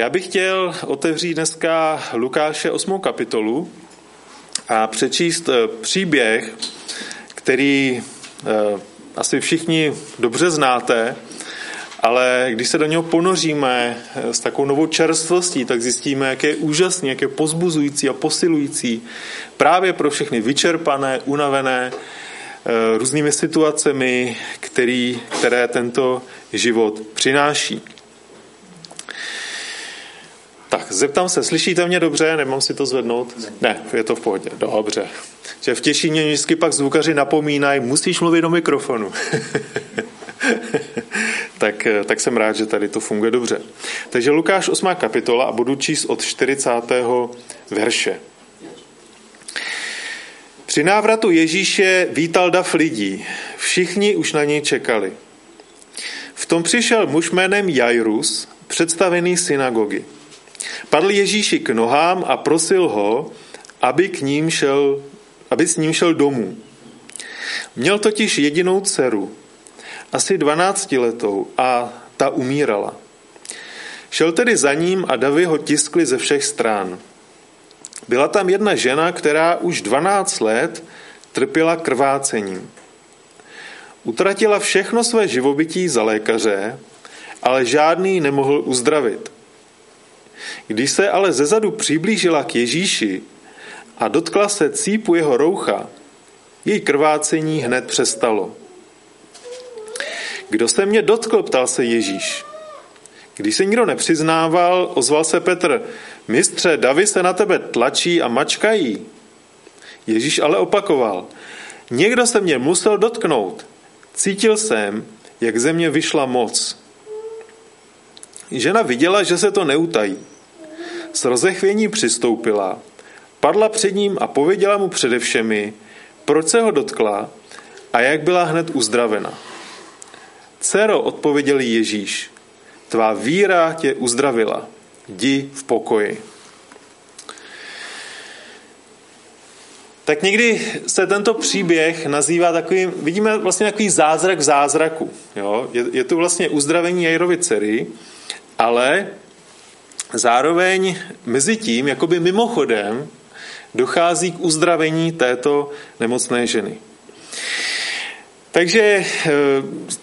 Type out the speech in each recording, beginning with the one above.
Já bych chtěl otevřít dneska Lukáše 8. kapitolu a přečíst eh, příběh, který eh, asi všichni dobře znáte, ale když se do něho ponoříme eh, s takovou novou čerstvostí, tak zjistíme, jak je úžasný, jak je pozbuzující a posilující právě pro všechny vyčerpané, unavené různými situacemi, který, které tento život přináší. Tak, zeptám se, slyšíte mě dobře? Nemám si to zvednout? Ne, je to v pohodě. Dobře. Že v Těšíně vždycky pak zvukaři napomínají, musíš mluvit do mikrofonu. tak, tak jsem rád, že tady to funguje dobře. Takže Lukáš 8. kapitola a budu číst od 40. verše. Při návratu Ježíše vítal dav lidí. Všichni už na něj čekali. V tom přišel muž jménem Jairus, představený synagogy. Padl Ježíši k nohám a prosil ho, aby, k ním šel, aby s ním šel domů. Měl totiž jedinou dceru, asi 12 letou, a ta umírala. Šel tedy za ním a davy ho tiskli ze všech stran. Byla tam jedna žena, která už 12 let trpěla krvácením. Utratila všechno své živobytí za lékaře, ale žádný nemohl uzdravit. Když se ale zezadu přiblížila k Ježíši a dotkla se cípu jeho roucha, její krvácení hned přestalo. Kdo se mě dotkl, ptal se Ježíš. Když se nikdo nepřiznával, ozval se Petr, mistře, davy se na tebe tlačí a mačkají. Ježíš ale opakoval, někdo se mě musel dotknout. Cítil jsem, jak ze mě vyšla moc. Žena viděla, že se to neutají. S rozechvění přistoupila, padla před ním a pověděla mu předevšemi, proč se ho dotkla a jak byla hned uzdravena. Cero, odpověděl Ježíš, tvá víra tě uzdravila, jdi v pokoji. Tak někdy se tento příběh nazývá takovým, vidíme vlastně takový zázrak v zázraku. Jo? Je, je tu vlastně uzdravení Jairovy dcery, ale zároveň mezi tím, jakoby mimochodem, dochází k uzdravení této nemocné ženy. Takže eh,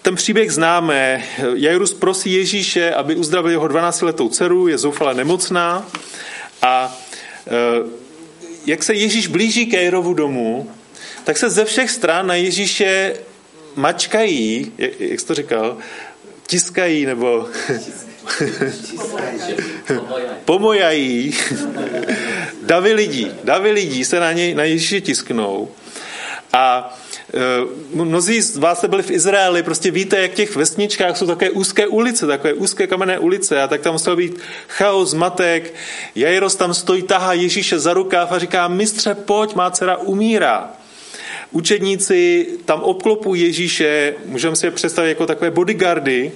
ten příběh známe. Jairus prosí Ježíše, aby uzdravil jeho 12-letou dceru, je zoufale nemocná a eh, jak se Ježíš blíží k Jairovu domu, tak se ze všech stran na Ježíše mačkají, jak jsi to říkal, tiskají nebo pomojají. davy lidí, davy lidí se na, něj, na Ježíši tisknou. A e, mnozí z vás jste byli v Izraeli, prostě víte, jak v těch vesničkách jsou také úzké ulice, takové úzké kamenné ulice a tak tam musel být chaos, matek. Jairos tam stojí, tahá Ježíše za rukáv a říká, mistře, pojď, má dcera umírá. Učedníci tam obklopují Ježíše, můžeme si je představit jako takové bodyguardy,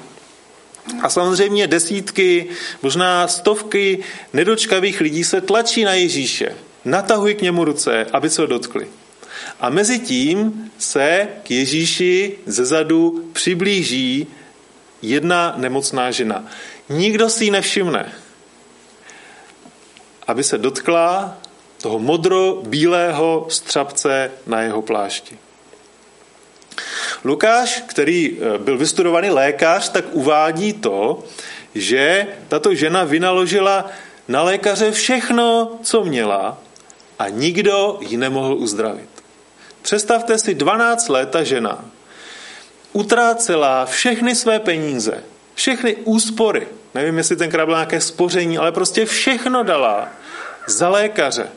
a samozřejmě desítky, možná stovky nedočkavých lidí se tlačí na Ježíše. Natahují k němu ruce, aby se ho dotkli. A mezi tím se k Ježíši ze zadu přiblíží jedna nemocná žena. Nikdo si ji nevšimne, aby se dotkla toho modro-bílého střapce na jeho plášti. Lukáš, který eh, byl vystudovaný lékař, tak uvádí to, že tato žena vynaložila na lékaře všechno, co měla a nikdo ji nemohl uzdravit. Představte si 12 let ta žena utrácela všechny své peníze, všechny úspory, nevím, jestli tenkrát bylo nějaké spoření, ale prostě všechno dala za lékaře.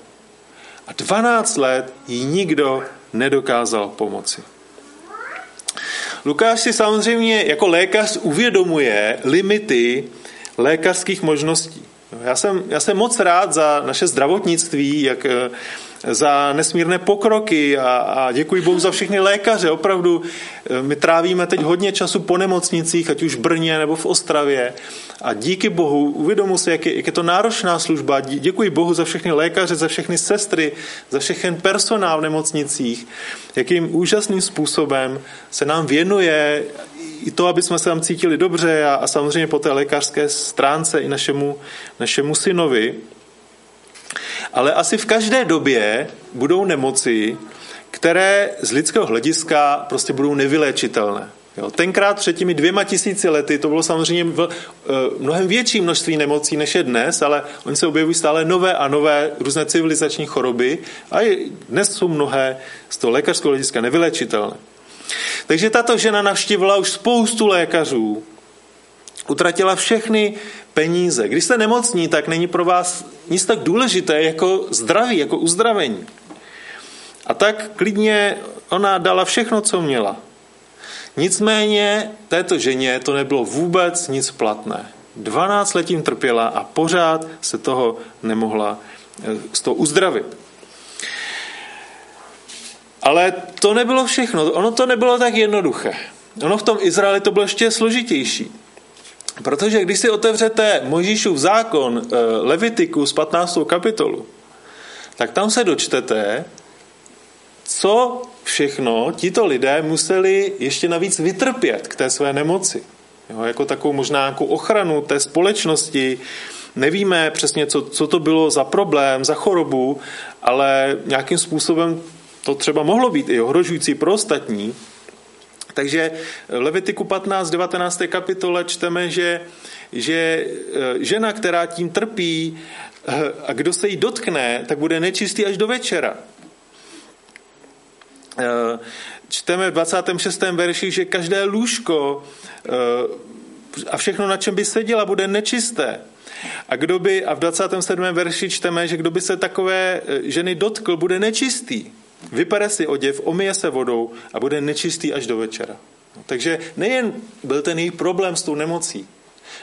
A 12 let jí nikdo nedokázal pomoci. Lukáš si samozřejmě jako lékař uvědomuje limity lékařských možností. Já jsem, já jsem moc rád za naše zdravotnictví, jak eh, za nesmírné pokroky a, a děkuji Bohu za všechny lékaře. Opravdu eh, my trávíme teď hodně času po nemocnicích, ať už v Brně nebo v Ostravě. A díky Bohu uvědomuji si, jak je, jak je to náročná služba. Děkuji Bohu za všechny lékaře, za všechny sestry, za všechny personál v nemocnicích, jakým úžasným způsobem se nám věnuje i to, aby jsme se tam cítili dobře a, a samozřejmě po té lékařské stránce i našemu, našemu synovi. Ale asi v každé době budou nemoci, které z lidského hlediska prostě budou nevyléčitelné. Jo, tenkrát před těmi dvěma tisíci lety to bylo samozřejmě v, eh, mnohem větší množství nemocí než je dnes, ale oni se objevují stále nové a nové různé civilizační choroby a i dnes jsou mnohé z toho lékařského hlediska nevylečitelné. Takže tato žena navštívila už spoustu lékařů, utratila všechny peníze. Když jste nemocní, tak není pro vás nic tak důležité jako zdraví, jako uzdravení. A tak klidně ona dala všechno, co měla. Nicméně této ženě to nebylo vůbec nic platné. 12 let tím trpěla a pořád se toho nemohla eh, z toho uzdravit. Ale to nebylo všechno. Ono to nebylo tak jednoduché. Ono v tom Izraeli to bylo ještě složitější. Protože když si otevřete Mojžíšův zákon eh, Levitiku z 15. kapitolu, tak tam se dočtete, co všechno tito lidé museli ještě navíc vytrpět k té své nemoci. Jo, jako takovou možná nějakou ochranu té společnosti. Nevíme přesně, co, co to bylo za problém, za chorobu, ale nějakým způsobem to třeba mohlo být i ohrožující pro ostatní. Takže Levitiku 15, 19. kapitole čteme, že, že e, žena, která tím trpí e, a kdo se jí dotkne, tak bude nečistý až do večera. Eh, čteme v 26. verši, že každé lůžko eh, a všechno, na čem by seděla, bude nečisté. A, kdo by, a v 27. verši čteme, že kdo by se takové eh, ženy dotkl, bude nečistý. Vypere si oděv, omije se vodou a bude nečistý až do večera. Takže nejen byl ten její problém s tou nemocí,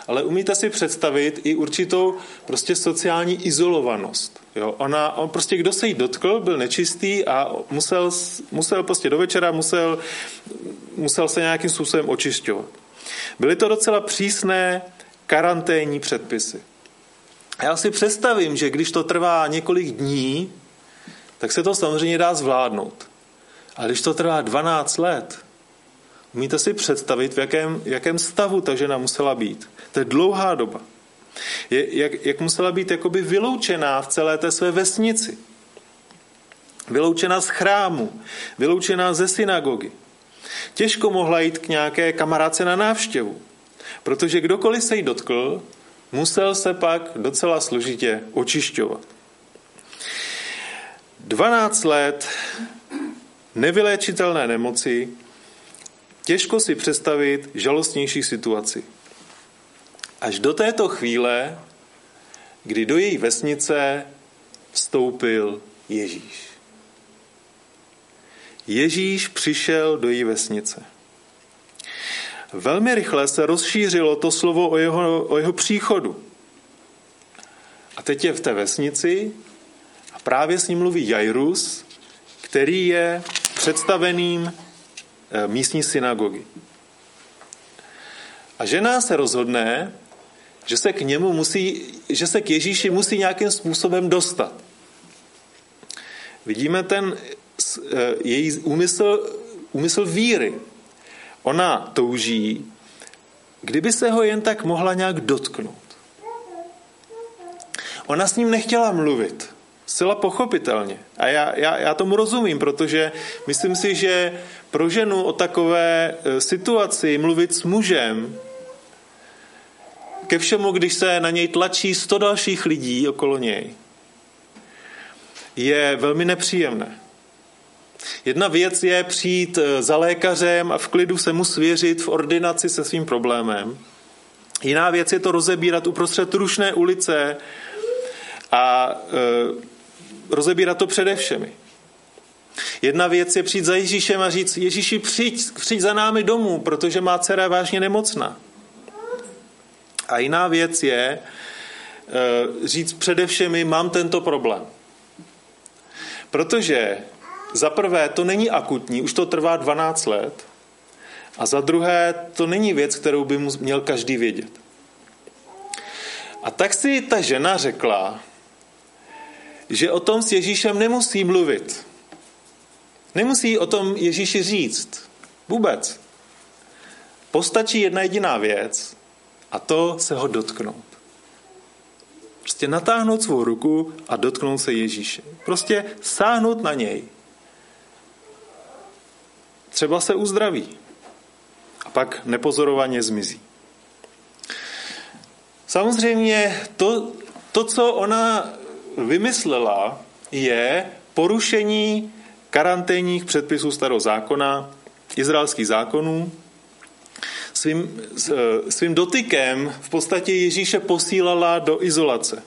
ale umíte si představit i určitou prostě sociální izolovanost. Jo, ona, on prostě, kdo se jí dotkl, byl nečistý a musel, musel prostě do večera, musel, musel se nějakým způsobem očišťovat. Byly to docela přísné karanténní předpisy. Já si představím, že když to trvá několik dní, tak se to samozřejmě dá zvládnout. A když to trvá 12 let, umíte si představit, v jakém, jakém stavu ta žena musela být. To je dlouhá doba. Je, jak, jak musela být jakoby vyloučená v celé té své vesnici. Vyloučená z chrámu, vyloučená ze synagogy. Těžko mohla jít k nějaké kamarádce na návštěvu, protože kdokoliv se jí dotkl, musel se pak docela složitě očišťovat. 12 let nevyléčitelné nemoci, těžko si představit žalostnější situaci. Až do této chvíle, kdy do její vesnice vstoupil Ježíš. Ježíš přišel do její vesnice. Velmi rychle se rozšířilo to slovo o jeho, o jeho příchodu. A teď je v té vesnici právě s ním mluví Jairus, který je představeným eh, místní synagogy. A žena se rozhodne, že se k němu musí, že se k Ježíši musí nějakým způsobem dostat. Vidíme ten eh, její úmysl, úmysl víry. Ona touží, kdyby se ho jen tak mohla nějak dotknout. Ona s ním nechtěla mluvit. Zcela pochopitelně. A já, já, já tomu rozumím, protože myslím si, že pro ženu o takové eh, situaci mluvit s mužem ke všemu, když se na něj tlačí sto dalších lidí okolo něj, je velmi nepříjemné. Jedna věc je přijít eh, za lékařem a v klidu se mu svěřit v ordinaci se svým problémem. Jiná věc je to rozebírat uprostřed rušné ulice a e, rozebírat to přede všemi. Jedna věc je přijít za Ježíšem a říct, Ježíši, přijď, přijď za námi domů, protože má dcera vážně nemocná. A jiná věc je eh, říct především, mám tento problém. Protože za prvé to není akutní, už to trvá 12 let, a za druhé to není věc, kterou by měl každý vědět. A tak si ta žena řekla, že o tom s Ježíšem nemusí mluvit. Nemusí o tom Ježíši říct. Vůbec. postačí jedna jediná věc a to se ho dotknout. Prostě natáhnout svou ruku a dotknout se Ježíše. Prostě sáhnout na něj. Třeba se uzdraví a pak nepozorovaně zmizí. Samozřejmě to, to, co ona vymyslela, je porušení karanténních předpisů starého zákona, izraelských zákonů. Svým, svým dotykem v podstatě Ježíše posílala do izolace.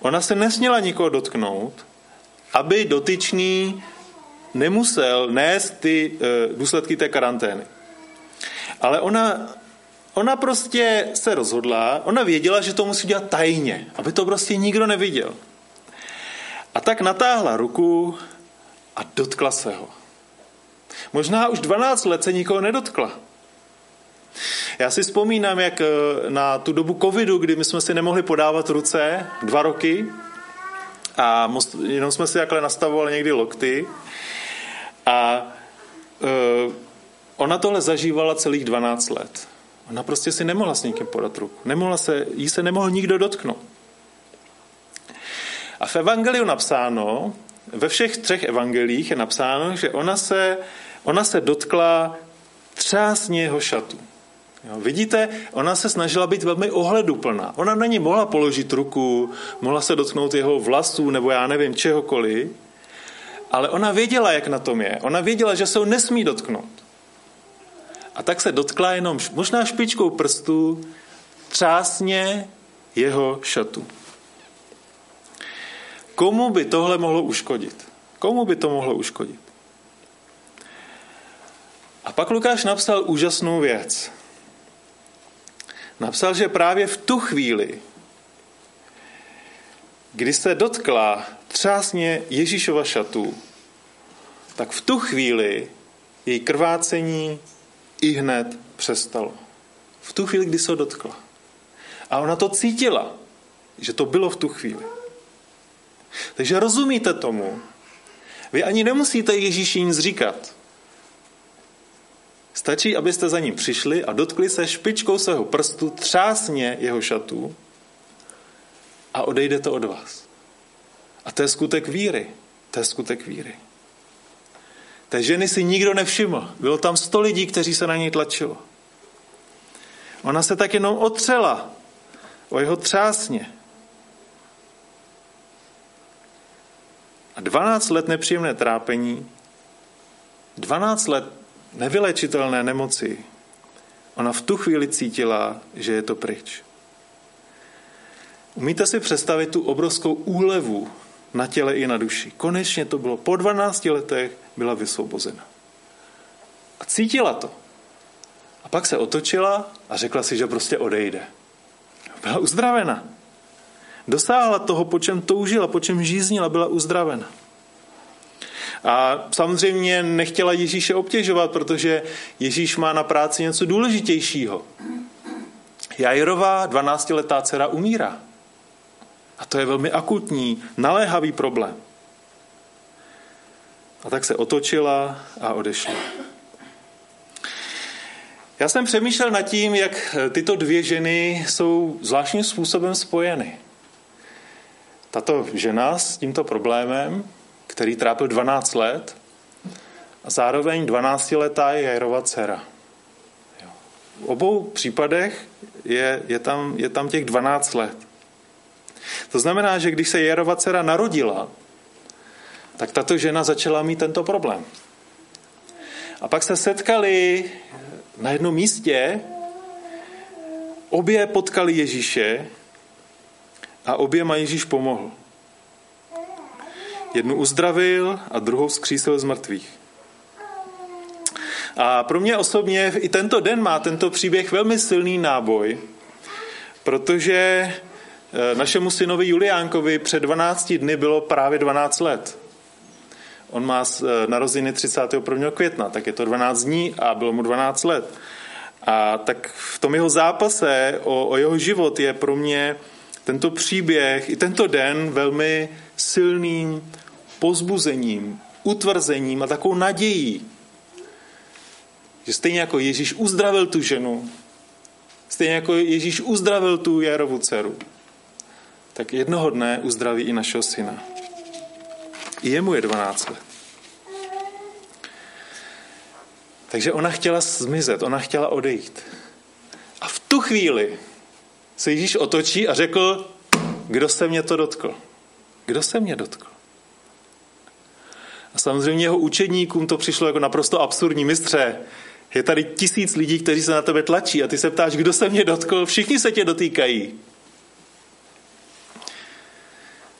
Ona se nesměla nikoho dotknout, aby dotyčný nemusel nést ty eh, důsledky té karantény. Ale ona ona prostě se rozhodla, ona věděla, že to musí dělat tajně, aby to prostě nikdo neviděl. A tak natáhla ruku a dotkla se ho. Možná už 12 let se nikoho nedotkla. Já si vzpomínám, jak eh, na tu dobu covidu, kdy my jsme si nemohli podávat ruce dva roky a jenom jsme si takhle nastavovali někdy lokty a uh, ona tohle zažívala celých 12 let. Ona prostě si nemohla s někým podat ruku. Nemohla se, jí se nemohl nikdo dotknout. A v evangeliu napsáno, ve všech třech evangelích je napsáno, že ona se, ona se dotkla třásně jeho šatu. Jo, vidíte, ona se snažila být velmi ohleduplná. Ona na ní mohla položit ruku, mohla se dotknout jeho vlasů nebo já nevím čehokoliv, ale ona věděla, jak na tom je. Ona věděla, že se ho nesmí dotknout. A tak se dotkla jenom možná špičkou prstů třásně jeho šatu. Komu by tohle mohlo uškodit? Komu by to mohlo uškodit? A pak Lukáš napsal úžasnou věc. Napsal, že právě v tu chvíli, kdy se dotkla třásně Ježíšova šatu, tak v tu chvíli její krvácení i hned přestalo. V tu chvíli, kdy se ho dotkla. A ona to cítila, že to bylo v tu chvíli. Takže rozumíte tomu. Vy ani nemusíte Ježíši nic říkat. Stačí, abyste za ním přišli a dotkli se špičkou svého prstu třásně jeho šatů a odejde to od vás. A to je skutek víry. To je skutek víry. Té ženy si nikdo nevšiml. Bylo tam sto lidí, kteří se na něj tlačilo. Ona se tak jenom otřela o jeho třásně. A 12 let nepříjemné trápení, 12 let nevylečitelné nemoci, ona v tu chvíli cítila, že je to pryč. Umíte si představit tu obrovskou úlevu na těle i na duši. Konečně to bylo. Po 12 letech byla vysvobozena. A cítila to. A pak se otočila a řekla si, že prostě odejde. Byla uzdravena. Dosáhla toho, po čem toužila, po čem žíznila, byla uzdravena. A samozřejmě nechtěla Ježíše obtěžovat, protože Ježíš má na práci něco důležitějšího. Jairová 12-letá dcera umírá. A to je velmi akutní, naléhavý problém. A tak se otočila a odešla. Já jsem přemýšlel nad tím, jak tyto dvě ženy jsou zvláštním způsobem spojeny. Tato žena s tímto problémem, který trápil 12 let, a zároveň 12-letá je Jairova dcera. V obou případech je, je, tam, je tam těch 12 let. To znamená, že když se Jairova dcera narodila, tak tato žena začala mít tento problém. A pak se setkali na jednom místě, obě potkali Ježíše a oběma Ježíš pomohl. Jednu uzdravil a druhou zkřísil z mrtvých. A pro mě osobně i tento den má tento příběh velmi silný náboj, protože našemu synovi Juliánkovi před 12 dny bylo právě 12 let. On má eh, narozeniny 31. května, tak je to 12 dní a bylo mu 12 let. A tak v tom jeho zápase o, o jeho život je pro mě tento příběh i tento den velmi silným pozbuzením, utvrzením a takovou nadějí, Že stejně jako Ježíš uzdravil tu ženu, stejně jako Ježíš uzdravil tu Jarovu dceru, tak jednoho dne uzdraví i našeho syna. I jemu je 12 let. Takže ona chtěla zmizet, ona chtěla odejít. A v tu chvíli se Ježíš otočí a řekl, kdo se mě to dotkl? Kdo se mě dotkl? A samozřejmě jeho učedníkům to přišlo jako naprosto absurdní. Mistře, je tady tisíc lidí, kteří se na tebe tlačí a ty se ptáš, kdo se mě dotkl? Všichni se tě dotýkají.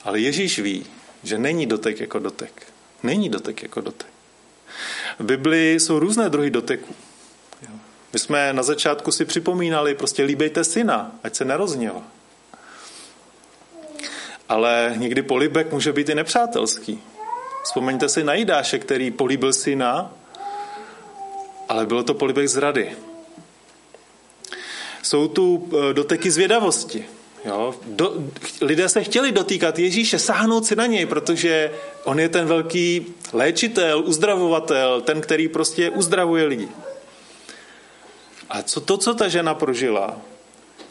Ale Ježíš ví, že není dotek jako dotek. Není dotek jako dotek. V Biblii jsou různé druhy doteků. My jsme na začátku si připomínali, prostě líbejte syna, ať se nerozněva. Ale někdy polibek může být i nepřátelský. Vzpomeňte si na Jidáše, který políbil syna, ale bylo to polibek zrady. Jsou tu eh, doteky zvědavosti. Jo? Do, lidé se chtěli dotýkat Ježíše, sáhnout si na něj, protože on je ten velký léčitel, uzdravovatel, ten, který prostě uzdravuje lidi. A co to, co ta žena prožila,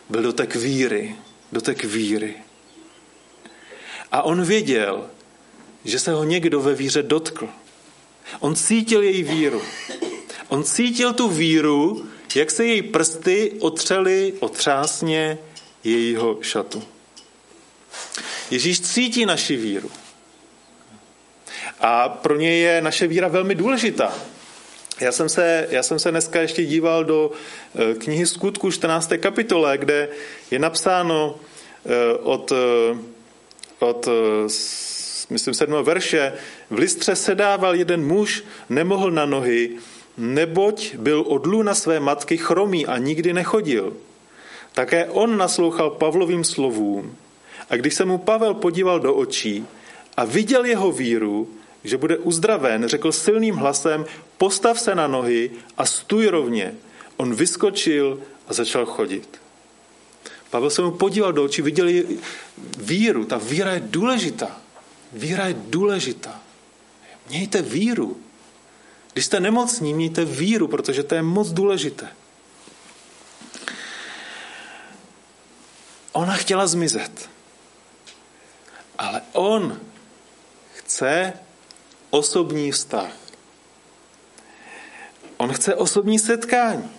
byl dotek víry, dotek víry. A on věděl, že se ho někdo ve víře dotkl. On cítil její víru. On cítil tu víru, jak se její prsty otřely otřásně jejího šatu. Ježíš cítí naši víru. A pro ně je naše víra velmi důležitá. Já jsem se, já jsem se dneska ještě díval do eh, knihy Skutku 14. kapitole, kde je napsáno eh, od, eh, od myslím, sedmého verše, v listře sedával jeden muž, nemohl na nohy, neboť byl od na své matky chromý a nikdy nechodil. Také on naslouchal Pavlovým slovům a když se mu Pavel podíval do očí a viděl jeho víru, že bude uzdraven, řekl silným hlasem, postav se na nohy a stůj rovně. On vyskočil a začal chodit. Pavel se mu podíval do očí, viděl víru. Ta víra je důležitá. Víra je důležitá. Mějte víru. Když jste nemocní, mějte víru, protože to je moc důležité. Ona chtěla zmizet. Ale on chce osobní vztah. On chce osobní setkání.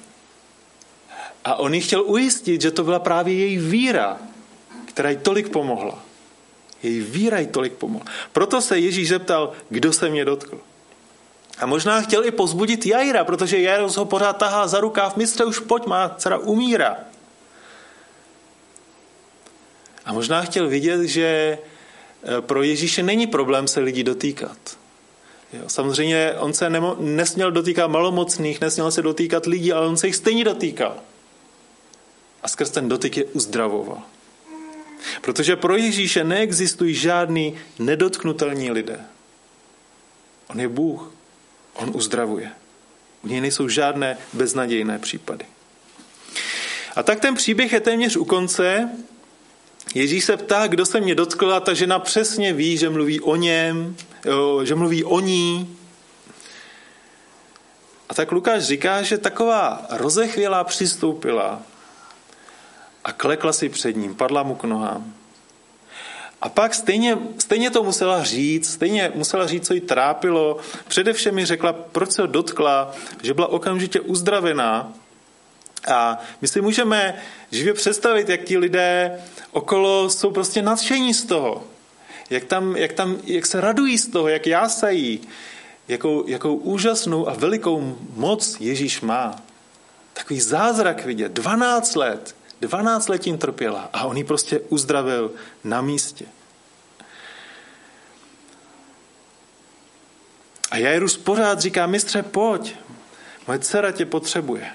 A on ji chtěl ujistit, že to byla právě její víra, která jí tolik pomohla. Její víra jí tolik pomohla. Proto se Ježíš zeptal, kdo se mě dotkl. A možná chtěl i pozbudit Jaira, protože Jairus ho pořád tahá za rukáv, mistře, už pojď, má dcera umírá. A možná chtěl vidět, že eh, pro Ježíše není problém se lidí dotýkat. Jo, samozřejmě on se nemo, nesměl dotýkat malomocných, nesměl se dotýkat lidí, ale on se jich stejně dotýkal. A skrz ten dotyk je uzdravoval. Protože pro Ježíše neexistují žádný nedotknutelní lidé. On je Bůh. On uzdravuje. U něj nejsou žádné beznadějné případy. A tak ten příběh je téměř u konce. Ježíš se ptá, kdo se mě dotkl a ta žena přesně ví, že mluví o něm, že mluví o ní. A tak Lukáš říká, že taková rozechvělá přistoupila a klekla si před ním, padla mu k nohám. A pak stejně, stejně to musela říct, stejně musela říct, co jí trápilo. Především mi řekla, proč se ho dotkla, že byla okamžitě uzdravená. A my si můžeme živě představit, jak ti lidé okolo jsou prostě nadšení z toho. Jak, tam, jak, tam, jak se radují z toho, jak jásají, jakou, jakou úžasnou a velikou moc Ježíš má. Takový zázrak vidět. 12 let 12 let tím trpěla a on ji prostě uzdravil na místě. A Jairus pořád říká, mistře, pojď, moje dcera tě potřebuje.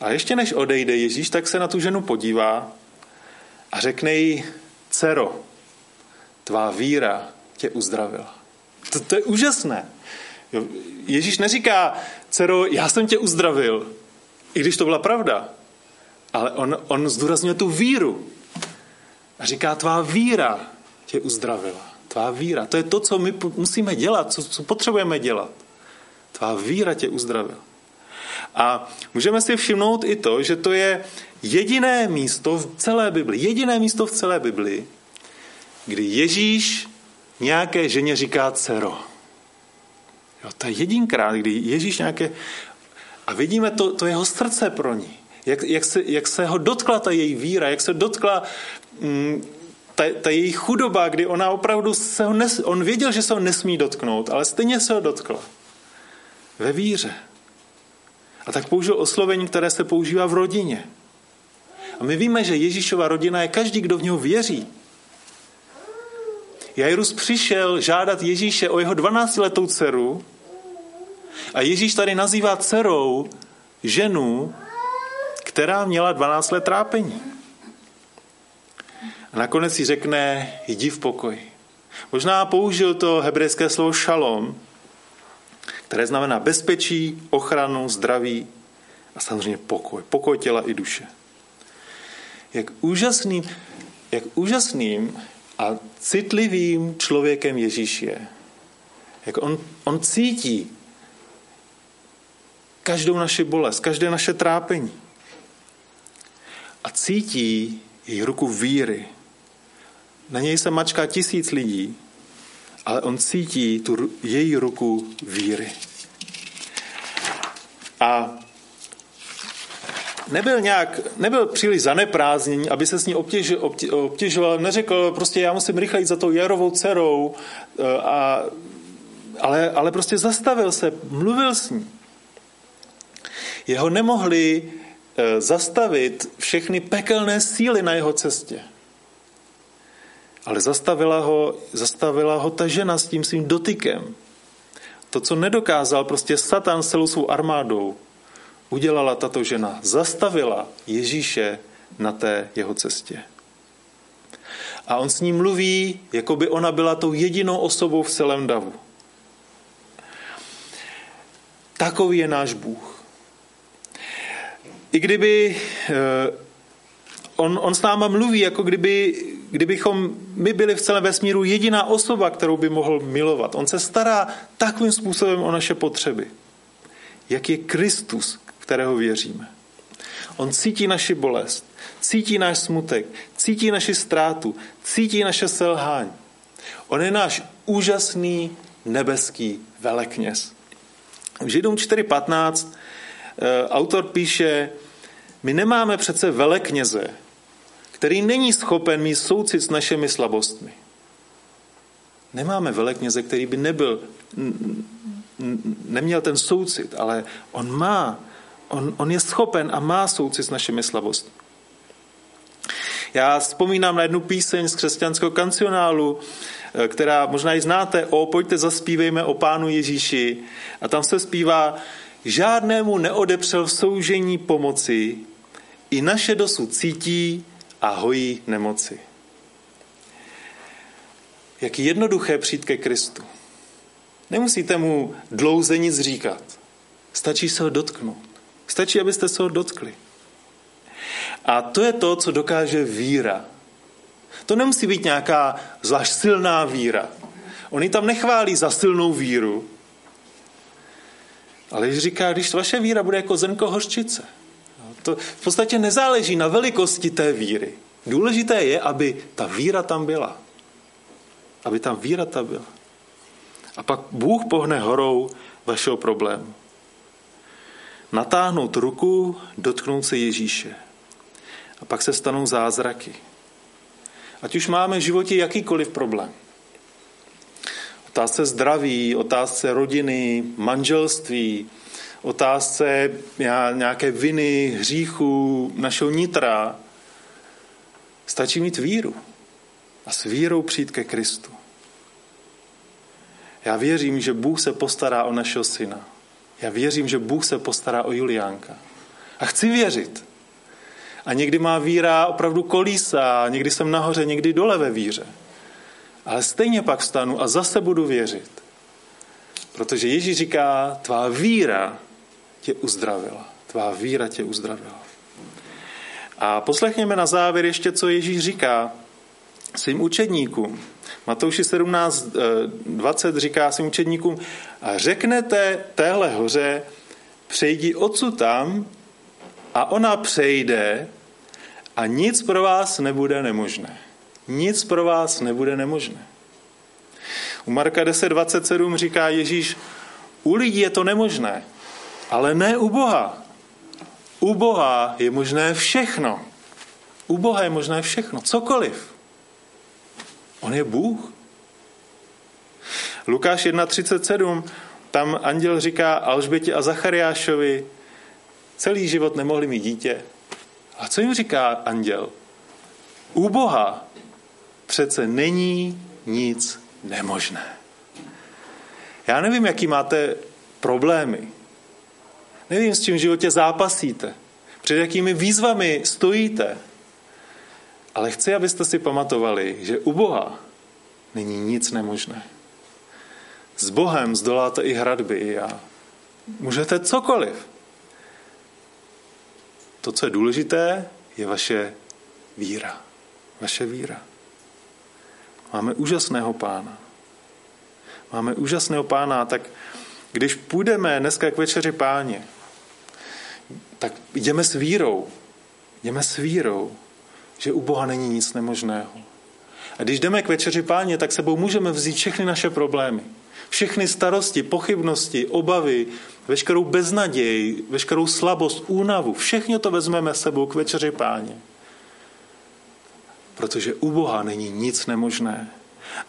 A ještě než odejde Ježíš, tak se na tu ženu podívá a řekne jí, dcero, tvá víra tě uzdravila. To, to je úžasné. Ježíš neříká, dcero, já jsem tě uzdravil, i když to byla pravda ale on, on zdůrazňuje tu víru. A říká, tvá víra tě uzdravila. Tvá víra. To je to, co my musíme dělat, co, co potřebujeme dělat. Tvá víra tě uzdravila. A můžeme si všimnout i to, že to je jediné místo v celé Bibli, jediné místo v celé Bibli, kdy Ježíš nějaké ženě říká dcero. Jo, to je jedinkrát, kdy Ježíš nějaké... A vidíme to, to jeho srdce pro ní. Jak, jak, se, jak se ho dotkla ta její víra, jak se dotkla mm, ta, ta její chudoba, kdy ona opravdu se ho nes, on věděl, že se ho nesmí dotknout, ale stejně se ho dotkla. Ve víře. A tak použil oslovení, které se používá v rodině. A my víme, že Ježíšova rodina je každý, kdo v něho věří. Jairus přišel žádat Ježíše o jeho 12-letou dceru a Ježíš tady nazývá dcerou ženu, která měla 12 let trápení. A nakonec si řekne, jdi v pokoji. Možná použil to hebrejské slovo šalom, které znamená bezpečí, ochranu, zdraví a samozřejmě pokoj. Pokoj těla i duše. Jak úžasným, jak úžasným a citlivým člověkem Ježíš je. Jak on, on cítí každou naši bolest, každé naše trápení. A cítí její ruku víry. Na něj se mačká tisíc lidí, ale on cítí tu její ruku víry. A nebyl nějak, nebyl příliš zaneprázdnění, aby se s ní obtěž, obtě, obtěžoval, neřekl prostě já musím rychle jít za tou Jarovou dcerou, eh, a, ale, ale prostě zastavil se, mluvil s ní. Jeho nemohli eh, zastavit všechny pekelné síly na jeho cestě. Ale zastavila ho, zastavila ho ta žena s tím svým dotykem. To, co nedokázal prostě Satan s celou svou armádou, udělala tato žena. Zastavila Ježíše na té jeho cestě. A on s ní mluví, jako by ona byla tou jedinou osobou v celém davu. Takový je náš Bůh. I kdyby eh, on, on s náma mluví, jako kdyby, kdybychom my byli v celém vesmíru jediná osoba, kterou by mohl milovat. On se stará takovým způsobem o naše potřeby. Jak je Kristus, kterého věříme. On cítí naši bolest, cítí náš smutek, cítí naši ztrátu, cítí naše selhání. On je náš úžasný nebeský velekněz. V Židům 4.15 eh, autor píše, my nemáme přece velekněze, který není schopen mít soucit s našimi slabostmi. Nemáme velekněze, který by nebyl, neměl ten soucit, ale on má On, on je schopen a má soucit s našimi slabostmi. Já vzpomínám na jednu píseň z křesťanského kancionálu, eh, která možná i znáte, o pojďte zaspívejme o Pánu Ježíši. A tam se zpívá, žádnému neodepřel v soužení pomoci, i naše dosud cítí a hojí nemoci. Jak jednoduché přijít ke Kristu. Nemusíte mu dlouze nic říkat. Stačí se ho dotknout. Stačí, abyste se ho dotkli. A to je to, co dokáže víra. To nemusí být nějaká zvlášť silná víra. On ji tam nechválí za silnou víru, ale když říká, když vaše víra bude jako zrnko hořčice. To v podstatě nezáleží na velikosti té víry. Důležité je, aby ta víra tam byla. Aby tam víra tam byla. A pak Bůh pohne horou vašeho problému natáhnout ruku, dotknout se Ježíše. A pak se stanou zázraky. Ať už máme v životě jakýkoliv problém. Otázce zdraví, otázce rodiny, manželství, otázce nějaké viny, hříchu, našeho nitra. Stačí mít víru a s vírou přijít ke Kristu. Já věřím, že Bůh se postará o našeho syna. Já věřím, že Bůh se postará o Juliánka. A chci věřit. A někdy má víra opravdu kolísa, někdy jsem nahoře, někdy dole ve víře. Ale stejně pak vstanu a zase budu věřit. Protože Ježíš říká, tvá víra tě uzdravila. Tvá víra tě uzdravila. A poslechněme na závěr ještě, co Ježíš říká svým učedníkům. Matouši 17, 20 říká svým učedníkům, a řeknete téhle hoře, přejdi odsud tam a ona přejde a nic pro vás nebude nemožné. Nic pro vás nebude nemožné. U Marka 10.27 říká Ježíš, u lidí je to nemožné, ale ne u Boha. U Boha je možné všechno. U Boha je možné všechno, cokoliv. On je Bůh. Lukáš 1.37, tam anděl říká Alžbětě a Zachariášovi, celý život nemohli mít dítě. A co jim říká anděl? U Boha přece není nic nemožné. Já nevím, jaký máte problémy. Nevím, s čím v životě zápasíte. Před jakými výzvami stojíte. Ale chci, abyste si pamatovali, že u Boha není nic nemožné. S Bohem zdoláte i hradby a můžete cokoliv. To, co je důležité, je vaše víra. Vaše víra. Máme úžasného pána. Máme úžasného pána, tak když půjdeme dneska k večeři páně, tak jdeme s vírou. Jdeme s vírou, že u Boha není nic nemožného. A když jdeme k večeři páně, tak sebou můžeme vzít všechny naše problémy. Všechny starosti, pochybnosti, obavy, veškerou beznaděj, veškerou slabost, únavu, všechno to vezmeme sebou k večeři páně. Protože u Boha není nic nemožné.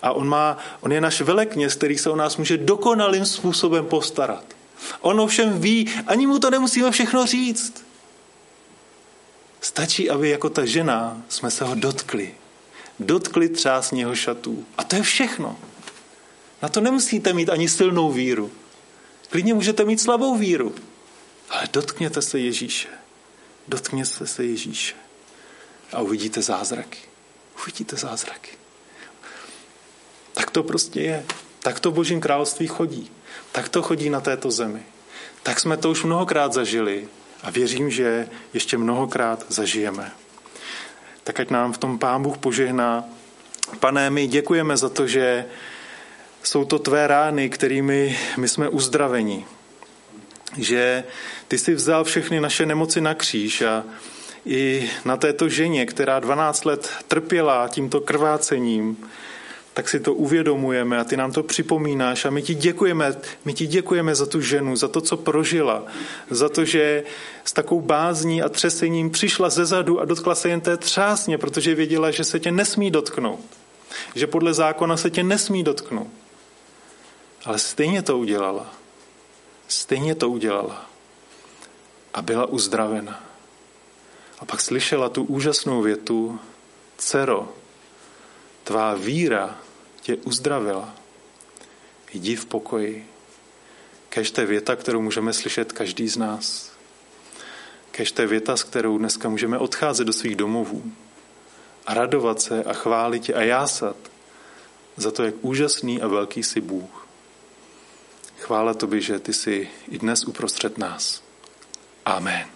A on, má, on je náš velekněz, který se o nás může dokonalým způsobem postarat. On ovšem ví, ani mu to nemusíme všechno říct. Stačí, aby jako ta žena jsme se ho dotkli. Dotkli třásně šatů. A to je všechno. Na to nemusíte mít ani silnou víru. Klidně můžete mít slabou víru. Ale dotkněte se Ježíše. Dotkněte se Ježíše. A uvidíte zázraky. Uvidíte zázraky. Tak to prostě je. Tak to Božím království chodí. Tak to chodí na této zemi. Tak jsme to už mnohokrát zažili a věřím, že ještě mnohokrát zažijeme. Tak ať nám v tom Pán Bůh požehná. Pane, my děkujeme za to, že jsou to tvé rány, kterými my jsme uzdraveni. Že ty jsi vzal všechny naše nemoci na kříž a i na této ženě, která 12 let trpěla tímto krvácením, tak si to uvědomujeme a ty nám to připomínáš a my ti děkujeme, my ti děkujeme za tu ženu, za to, co prožila, za to, že s takovou bázní a třesením přišla ze zadu a dotkla se jen té třásně, protože věděla, že se tě nesmí dotknout, že podle zákona se tě nesmí dotknout. Ale stejně to udělala. Stejně to udělala. A byla uzdravena. A pak slyšela tu úžasnou větu, dcero, tvá víra tě uzdravila. Jdi v pokoji. Kež to je věta, kterou můžeme slyšet každý z nás. Kež to je věta, s kterou dneska můžeme odcházet do svých domovů a radovat se a chválit tě a jásat za to, jak úžasný a velký jsi Bůh. Chvála tobě, že ty jsi i dnes uprostřed nás. Amen.